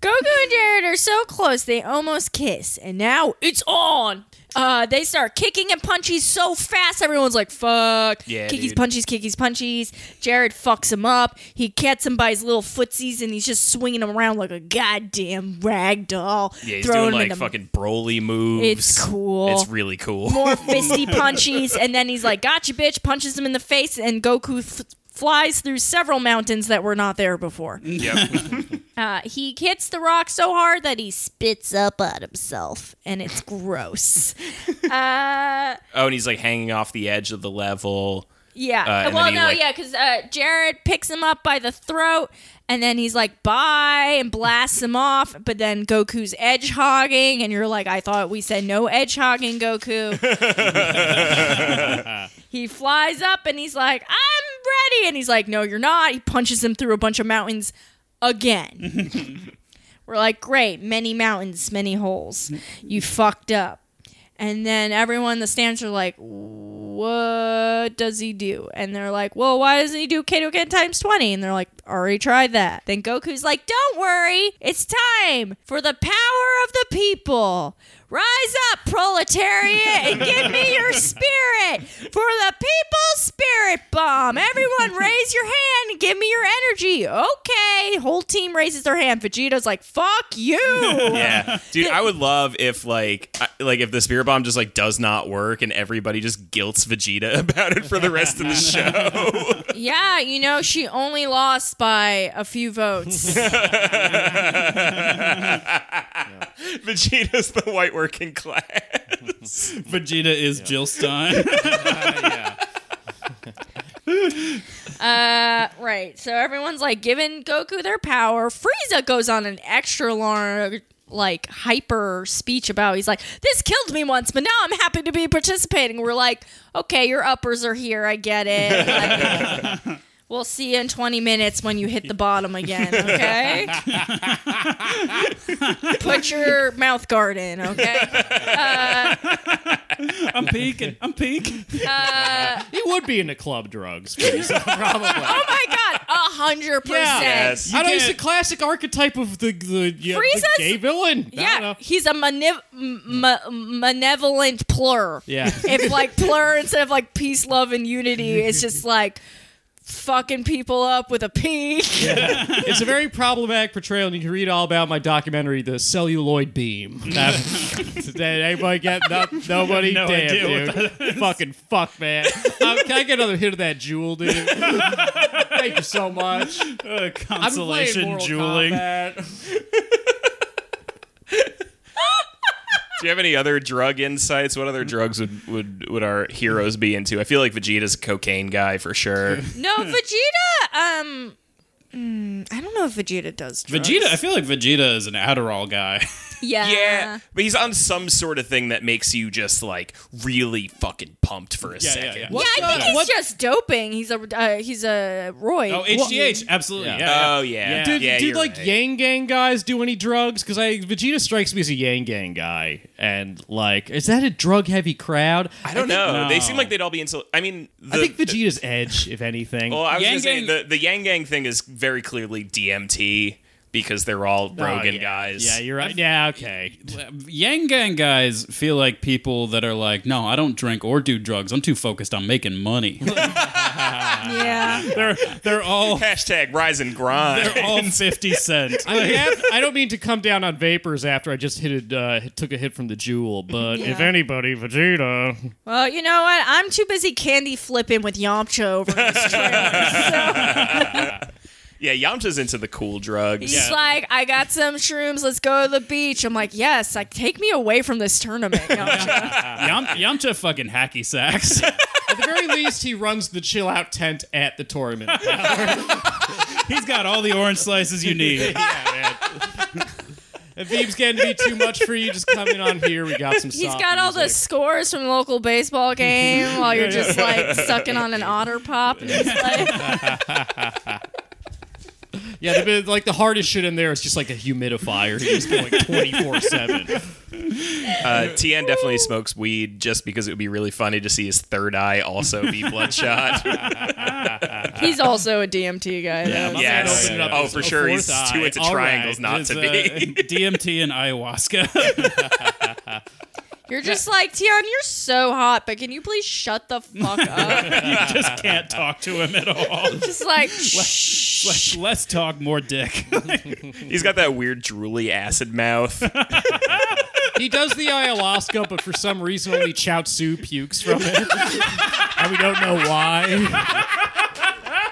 Goku and Jared are so close they almost kiss, and now it's on. Uh, they start kicking and punchies so fast, everyone's like, fuck.
Yeah,
Kickies,
dude.
punchies, kickies, punchies. Jared fucks him up. He gets him by his little footsies and he's just swinging him around like a goddamn rag doll.
Yeah, he's doing like fucking Broly moves.
It's cool.
It's really cool.
more fisty punchies, and then he's like, "Gotcha, bitch!" Punches him in the face, and Goku th- flies through several mountains that were not there before.
yep.
Uh, he hits the rock so hard that he spits up at himself, and it's gross. uh,
Oh, and he's like hanging off the edge of the level.
Yeah.
Uh,
well, no,
like-
yeah, because uh, Jared picks him up by the throat, and then he's like, "Bye," and blasts him off. But then Goku's edge hogging, and you're like, "I thought we said no edge hogging, Goku." he flies up, and he's like, "I'm ready," and he's like, "No, you're not." He punches him through a bunch of mountains again. We're like, "Great, many mountains, many holes. You fucked up." And then everyone in the stands are like, what does he do? And they're like, well, why doesn't he do Kaioken times 20? And they're like, already tried that. Then Goku's like, don't worry. It's time for the power of the people. Rise up, proletariat, and give me your spirit for the people's spirit bomb. Everyone raise your hand and give me your energy. Okay. Whole team raises their hand. Vegeta's like, fuck you.
Yeah, dude, I would love if like I- like if the spirit bomb just like does not work and everybody just guilts Vegeta about it for the rest of the show.
Yeah, you know, she only lost by a few votes.
Vegeta's the white working class.
Vegeta is Jill Stein.
uh, right. So everyone's like giving Goku their power. Frieza goes on an extra long, like hyper speech about. He's like, "This killed me once, but now I'm happy to be participating." We're like, "Okay, your uppers are here. I get it." Like, We'll see you in 20 minutes when you hit the bottom again, okay? Put your mouth guard in, okay?
Uh, I'm peeking. I'm peeking.
Uh, he would be into club drugs, Frieza, probably.
Oh my god, a hundred percent.
Yes.
I know he's
can't-
the classic archetype of the the, yeah, the
Frieza's-
gay villain. I don't
Yeah,
know.
he's a manev- m- m- malevolent plur.
Yeah.
If like plur instead of like peace, love, and unity, it's just like fucking people up with a P.
It's a very problematic portrayal, and you can read all about my documentary, The Celluloid Beam. That, did anybody get no, nobody?
no
Damn,
idea
dude. Fucking fuck, man. Um, can I get another hit of that jewel, dude? Thank you so much.
Uh,
I'm playing
consolation
Mortal
jeweling.
Kombat.
Do you have any other drug insights? What other drugs would, would, would our heroes be into? I feel like Vegeta's a cocaine guy for sure.
no, Vegeta. Um, mm, I don't know if Vegeta does. Drugs.
Vegeta, I feel like Vegeta is an Adderall guy.
Yeah.
Yeah, but he's on some sort of thing that makes you just like really fucking pumped for a
Yeah, yeah,
second.
yeah.
Yeah,
What's
I think
the-
he's
what-
just doping. He's a uh, he's a roid.
Oh, HGH, absolutely.
Yeah.
Yeah. yeah.
Oh yeah,
Yeah.
Did,
yeah.
did
you're
like
right.
Yang Gang guys do any drugs? Because I Vegeta strikes me as a Yang Gang guy, and like, is that a drug heavy crowd?
I don't know.
No.
They seem like they'd all be into. I mean, the,
I think Vegeta's edge, if anything.
Well, I was
Yang
gonna say
Gang-
the the Yang Gang thing is very clearly DMT because they're all
Oh,
Rogan
yeah.
guys.
Yeah, you're right. Yeah, okay.
Yang Gang guys feel like people that are like, no, I don't drink or do drugs. I'm too focused on making money.
yeah.
they're they're all
Hashtag rise and grind.
they're all fifty cent.
I, have, I don't mean to come down on vapors after I just hit it, uh, took a hit from the jewel, but if anybody, Vegeta.
Well, you know what? I'm too busy candy flipping with Yamcha over in this trailer. So
yeah, Yamcha's into the cool drugs.
he's
Yeah.
like, I got some shrooms. Let's go to the beach. I'm like, yes. Like, take me away from this tournament, Yamcha.
Yam- Yamcha fucking hacky sacks.
At the very least, he runs the chill out tent at the tournament.
He's got all the orange slices you need.
If Veeb's getting to be too much for you, just come in on here. We got some.
He's
soft
got all the
music.
scores from the local baseball game while you're just like sucking on an otter pop. And just like,
Yeah, the, like the hardest shit in there is just like a humidifier. He's going twenty four seven.
Uh, Tien definitely smokes weed just because it would be really funny to see his third eye also be bloodshot.
he's also a DMT guy.
Yeah,
though.
my
yes.
man opened it up
Oh, for sure. He's
fourth
too
eye.
into
All
triangles
right.
not
It's,
to
uh,
be.
DMT and ayahuasca.
You're just like, Tien, you're so hot, but can you please shut the fuck up?
you just can't talk to him at all.
just like, shh.
Like, let's talk more dick.
He's got that weird drooly acid mouth.
He does the ayahuasca, but for some reason only Chaozu pukes from it. and we don't know why.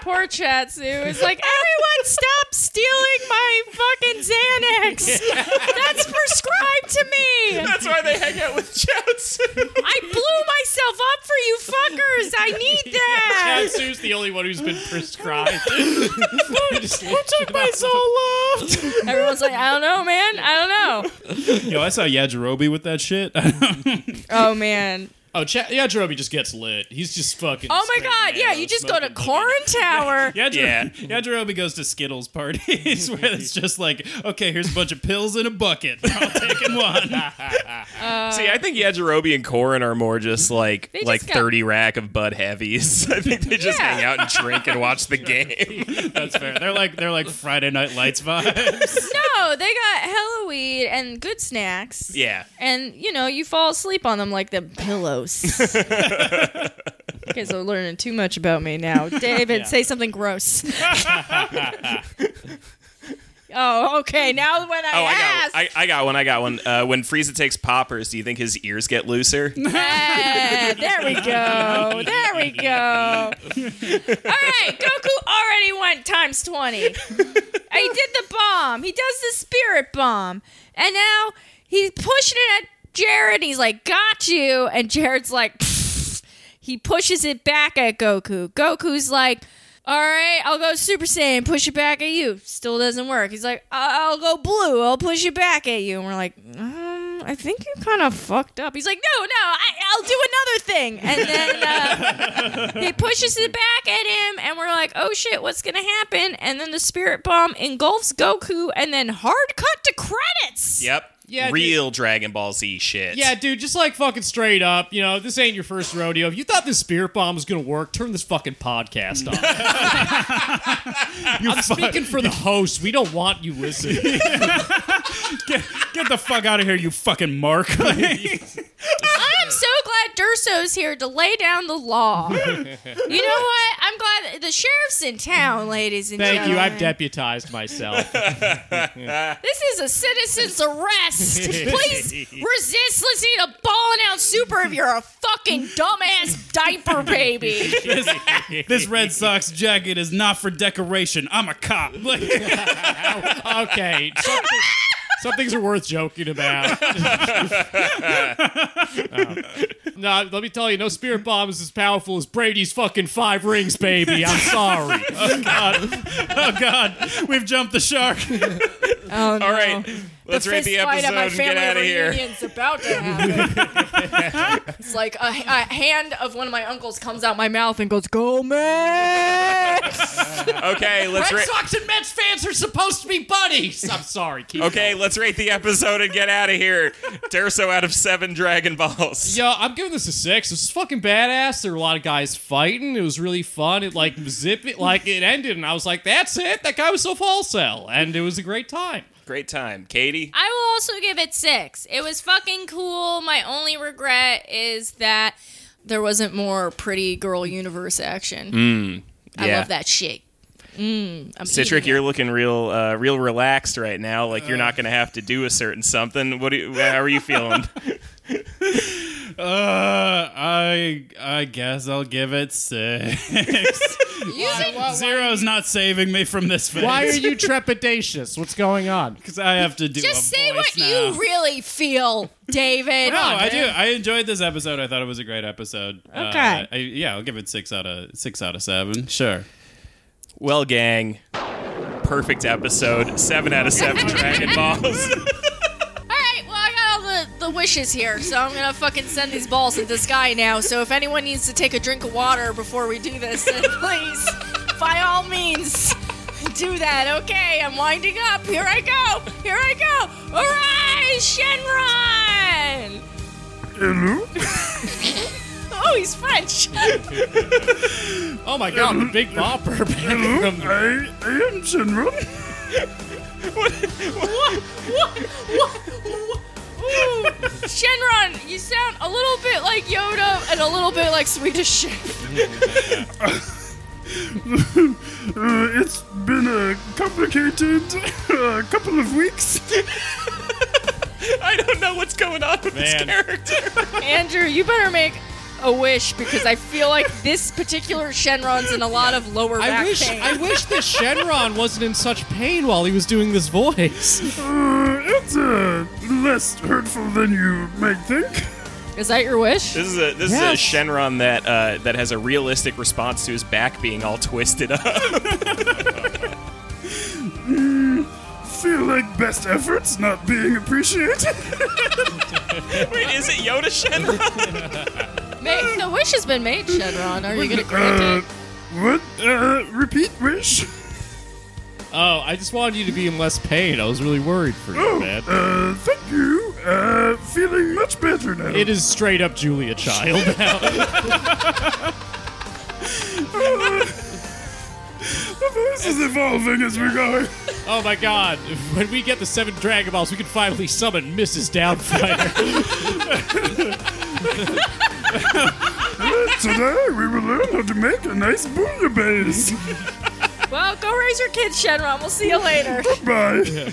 Poor Chaozu is like, everyone stop stealing my fucking Xanax. That's prescribed to me.
That's why they hang out with Chaozu.
I blew myself up for you fuckers. I need that.
Chaozu's the only one who's been prescribed. Who took my soul off?
Everyone's like, I don't know, man. I don't know.
Yo, I saw Yajirobe with that shit.
Oh man.
Oh, Ch- yeah, Jerobi just gets lit. He's just fucking.
Oh my god. Yeah, you just go to Korin Tower.
Yajiro-
Yeah.
Yajirobe goes to Skittles parties where it's just like, okay, here's a bunch of pills in a bucket. We're all taking one.
Uh, See, I think Yajirobe and Korin are more just like
They just
like
got-
30 rack of Bud Heavies. I think they just
Yeah.
hang out and drink and watch the game.
That's fair. They're like they're like Friday Night Lights vibes.
No, they got hella weed and good snacks.
yeah.
And you know, you fall asleep on them like the pillows. you guys are learning too much about me now. David, say something gross. oh, okay. Now when I
Oh, I
ask,
got, I, I got one. I got one. Uh, when Frieza takes poppers, do you think his ears get looser?
Eh, there we go. There we go. All right, Goku already went times 20. he did the bomb. He does the spirit bomb. And now he's pushing it at Jared. He's like, got you. And Jared's like, "Pfft." he pushes it back at Goku. Goku's like, all right, I'll go Super Saiyan, push it back at you. Still doesn't work. He's like, I- I'll go blue, I'll push it back at you. And we're like, um, I think you kind of fucked up. He's like, no, no, I, I'll do another thing. And then uh, he pushes it back at him, and we're like, oh shit, what's gonna happen? And then the spirit bomb engulfs Goku, and then hard cut to credits.
Yep.
Yeah,
Real Dragon Ball Z shit.
Yeah, dude, just like fucking straight up, you know, this ain't your first rodeo. If you thought this spirit bomb was gonna work, turn this fucking podcast off. I'm speaking for the host. We don't want you listening.
Get, get the fuck out of here, you fucking Mark.
I'm glad Durso's here to lay down the law. you know what? I'm glad the sheriff's in town, ladies and gentlemen.
Thank you.
gentlemen.
I've deputized myself.
This is a citizen's arrest. Please resist listening to Ballin' Out Super if you're a fucking dumbass diaper baby.
this, this Red Sox jacket is not for decoration. I'm a cop. Like,
okay. Something, some things are worth joking about. Oh. No, let me tell you, no spirit bomb is as powerful as Brady's fucking five rings, baby. I'm sorry.
oh god, oh, we've jumped the shark.
Oh no.
All right. Let's rate the
fist fight
episode
at my
and get
family
out of here.
reunion's about to happen. it's like a, a hand of one of my uncles comes out my mouth and goes, "Go Mets!"
Okay, let's
Red
rate.
Sox and Mets fans are supposed to be buddies. I'm sorry. Keep
Okay,
going.
let's rate the episode and get out of here. Durso out of seven Dragon Balls.
Yo, I'm giving this a six. This is fucking badass. There were a lot of guys fighting. It was really fun. It like zip it like it ended, and I was like, "That's it." That guy was so volcel, and it was a great time.
Great time. Katie?
I will also give it six. It was fucking cool. My only regret is that there wasn't more pretty girl universe action. Hmm. I
yeah.
love that shit. Mm, I'm
Citric, you're looking real, uh, real relaxed right now. Like you're not going to have to do a certain something. What? Do you, how are you feeling?
Uh, I I guess I'll give it six. Zero's not saving me from this phase.
Why are you trepidatious? What's going on?
Because I have to do.
Just
a
say
voice
what
now.
you really feel, David.
No, I do. I enjoyed this episode. I thought it was a great episode. Uh,
Okay.
I, yeah, I'll give it six out of six out of seven. Sure.
Well, gang, perfect episode. Seven out of seven Dragon Balls.
All right, well, I got all the, the wishes here, so I'm gonna fucking send these balls into the sky now. So if anyone needs to take a drink of water before we do this, then please, by all means, do that. Okay, I'm winding up. Here I go. Here I go. Arise, Shenron! Hello? Oh, he's French.
Oh my god, the big bopper back from
I am Shenron.
what? What? What? What? Ooh, Shenron, you sound a little bit like Yoda and a little bit like Swedish Chef.
Uh, it's been a complicated uh, couple of weeks.
I don't know what's going on with this character.
Andrew, you better make a wish because I feel like this particular Shenron's in a lot of lower
I
back
wish
pain.
I wish that Shenron wasn't in such pain while he was doing this voice.
Uh, it's uh, less hurtful than you might think.
Is that your wish?
This is a this
Yes.
is a Shenron that uh, that has a realistic response to his back being all twisted up.
Feel like best efforts not being appreciated.
Wait, is it Yoda Shenron?
Ma- the wish has been made, Shenron. Are you going to grant
Uh,
it?
what? Uh, repeat wish?
Oh, I just wanted you to be in less pain. I was really worried for you,
Oh,
man.
uh, thank you. Uh, feeling much better now.
It is straight up Julia Child now.
The voice is evolving as we go.
oh my god. When we get the seven Dragon Balls, we can finally summon Mrs. Doubtfire.
Today we will learn how to make a nice bouillabaisse.
Well, go raise your kids, Shenron. We'll see you later.
Bye.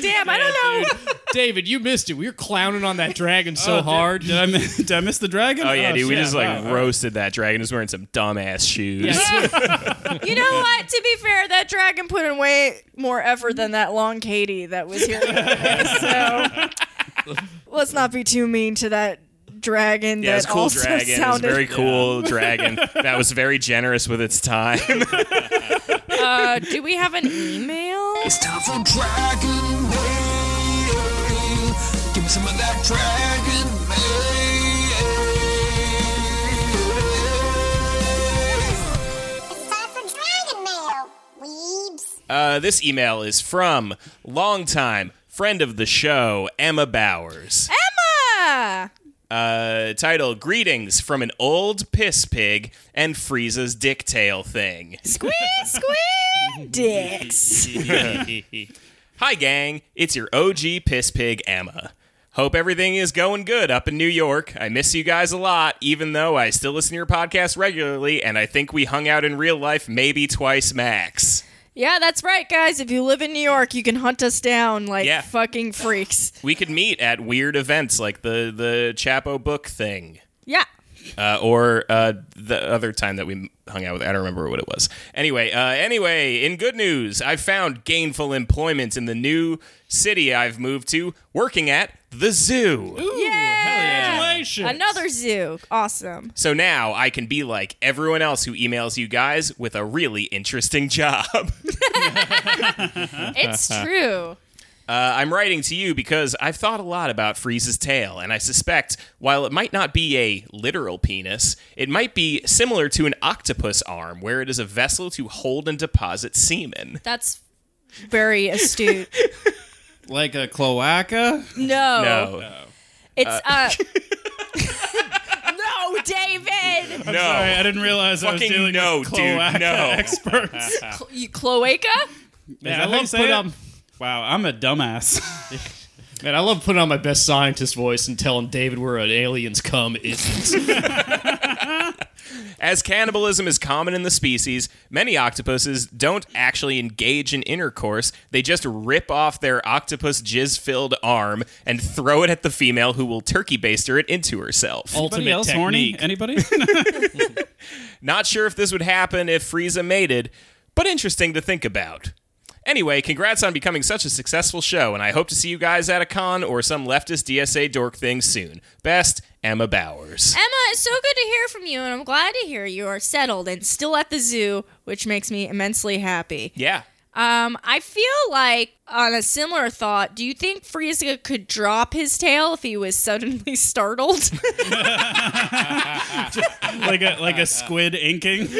Damn, I don't know.
David, you missed it. We were clowning on that dragon so
Oh,
hard.
Did, did I miss, did I miss the dragon?
Oh yeah, oh, dude, we
shit.
just like
Wow.
roasted that dragon. Just wearing some dumbass shoes.
You know what? To be fair, that dragon put in way more effort than that long Katie that was here. so let's not be too mean to that dragon.
Yeah,
that
cool
also
dragon. It's a
Sounded,
very cool dragon that was very generous with its time.
uh, do we have an email?
It's time for Dragon Mail. Give me some of that Dragon Mail.
It's time for Dragon Mail, weebs.
uh, this email is from longtime friend of the show, Emma Bowers.
Emma.
Uh, title: Greetings from an old piss pig and Frieza's dick tail thing.
Squeeze, squeeze, dicks.
Hi, gang. It's your OG piss pig, Emma. Hope everything is going good up in New York. I miss you guys a lot, even though I still listen to your podcast regularly, and I think we hung out in real life maybe twice max.
Yeah, that's right, guys. If you live in New York, you can hunt us down like
Yeah.
fucking freaks.
We could meet at weird events like the the Chapo book thing.
Yeah.
uh, or uh, the other time that we hung out with. I don't remember what it was. Anyway, uh, anyway, in good news, I found gainful employment in the new city I've moved to, working at the zoo.
Congratulations.
Another zoo. Awesome.
So now I can be like everyone else who emails you guys with a really interesting job.
It's true.
Uh, I'm writing to you because I've thought a lot about Frieza's tail, and I suspect while it might not be a literal penis, it might be similar to an octopus arm, where it is a vessel to hold and deposit semen.
That's very astute.
Like a cloaca?
No.
No,
It's uh, No, David.
no,
Sorry, I didn't realize I was
Fucking
dealing
no,
with
dude,
cloaca
no.
experts.
Cl- you cloaca?
Man,
that
I
how you
love
say
putting
it?
on
Wow, I'm a dumbass.
man, I love putting on my best scientist voice and telling David where an alien's cum isn't.
As cannibalism is common in the species, many octopuses don't actually engage in intercourse. They just rip off their octopus jizz filled arm and throw it at the female who will turkey baster it into herself.
Ultimate
Anybody else horny?
technique.
Anybody?
Not sure if this would happen if Frieza mated, but interesting to think about. Anyway, congrats on becoming such a successful show, and I hope to see you guys at a con or some leftist DSA dork thing soon. Best, Emma Bowers.
Emma, it's so good to hear from you, and I'm glad to hear you are settled and still at the zoo, which makes me immensely happy.
Yeah.
Um, I feel like on a similar thought, do you think Frieza could drop his tail if he was suddenly startled?
like
like a like a squid inking.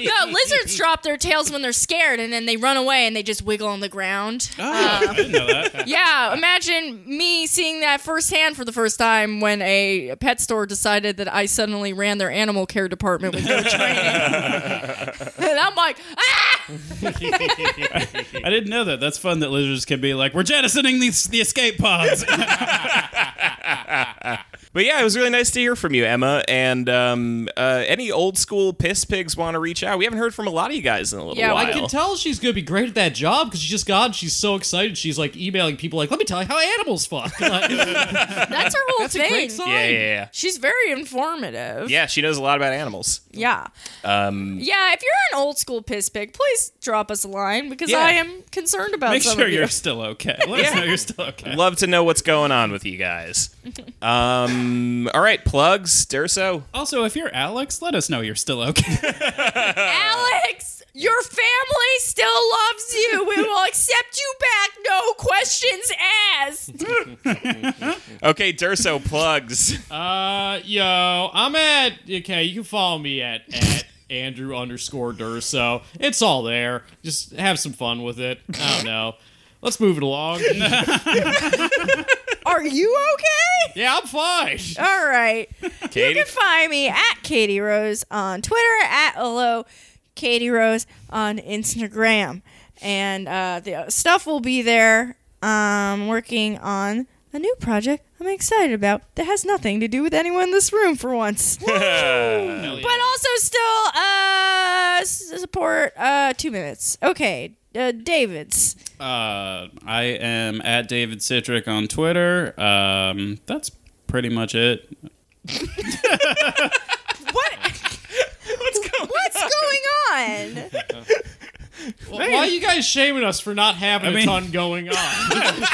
No, lizards drop their tails when they're scared, and then they run away and they just wiggle on the ground.
Oh, I didn't know that.
Yeah, imagine me seeing that firsthand for the first time when a pet store decided that I suddenly ran their animal care department with no training. and I'm like, ah!
I didn't know that. That's fun that lizards can be like, we're jettisoning these the escape pods.
But yeah, it was really nice to hear from you, Emma. And um, uh, any old school piss pigs want to reach out? We haven't heard from a lot of you guys in a little
Yeah,
while.
I
I can tell she's gonna be great at that job because she just got. and She's so excited. She's like emailing people like, "Let me tell you how animals fuck."
That's her whole
That's a
thing.
great sign.
Yeah, yeah, yeah.
She's very informative.
Yeah, she knows a lot about animals.
Yeah.
Um,
Yeah, if you're an old school piss pig, please drop us a line because
Yeah.
I am concerned about
Make
some
sure
of you.
you're still okay. Let us
Yeah.
know you're still okay.
love to know what's going on with you guys. Um, all right, plugs, Durso.
Also, if you're Alex, let us know you're still okay.
Alex, your family still loves you. We will accept you back. No questions asked.
Okay, Durso plugs.
uh, yo, I'm at. Okay, you can follow me at at Andrew underscore Durso. It's all there. Just have some fun with it. I don't know. Let's move it along.
Are you okay?
yeah, I'm fine.
All right.
Katie.
You can find me at Katie Rose on Twitter, at hello Katie Rose on Instagram. And uh, the stuff will be there. I'm working on a new project I'm excited about that has nothing to do with anyone in this room for once. But also still uh, support uh, two minutes. Okay, uh, David's.
Uh, I am at David Citric on Twitter. Um, that's pretty much it.
What? What's going on?
Why are you guys shaming us for not having
I mean-
a ton going on?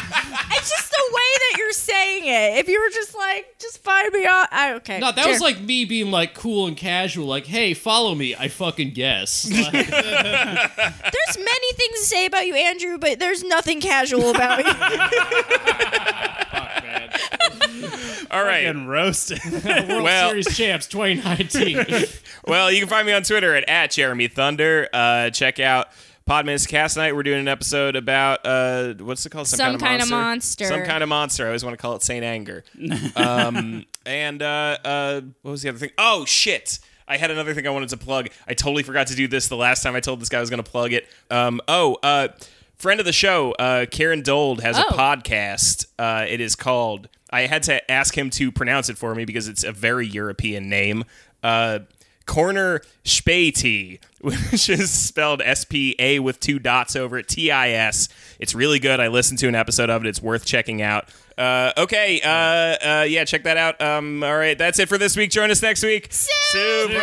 It's just the way that you're saying it. If you were just like, just find me on. I, okay.
no, that was
Jer-
like me being like cool and casual, like, "Hey, follow me." I fucking guess. Like,
There's many things to say about you, Andrew, but there's nothing casual about you.
Fuck, man.
All right.
And roasted.
World
Well-
Series champs 2019.
Well, you can find me on Twitter at, at Jeremy Thunder. Uh, check out Podminutes Cast Night. We're doing an episode about uh, what's it called?
Some kind of monster.
Some kind of monster. I always want to call it Saint Anger. um, and uh, uh, what was the other thing? Oh shit! I had another thing I wanted to plug. I totally forgot to do this the last time I told this guy I was going to plug it. Um, oh, uh, friend of the show, uh, Karen Dold has a
Oh.
podcast. Uh, it is called. I had to ask him to pronounce it for me because it's a very European name. Uh, Corner Späti, which is spelled S P A with two dots over it, T I S. It's really good. I listened to an episode of it. It's worth checking out. Uh, okay, uh, uh, yeah, check that out. Um, all right, that's it for this week. Join us next week. Super.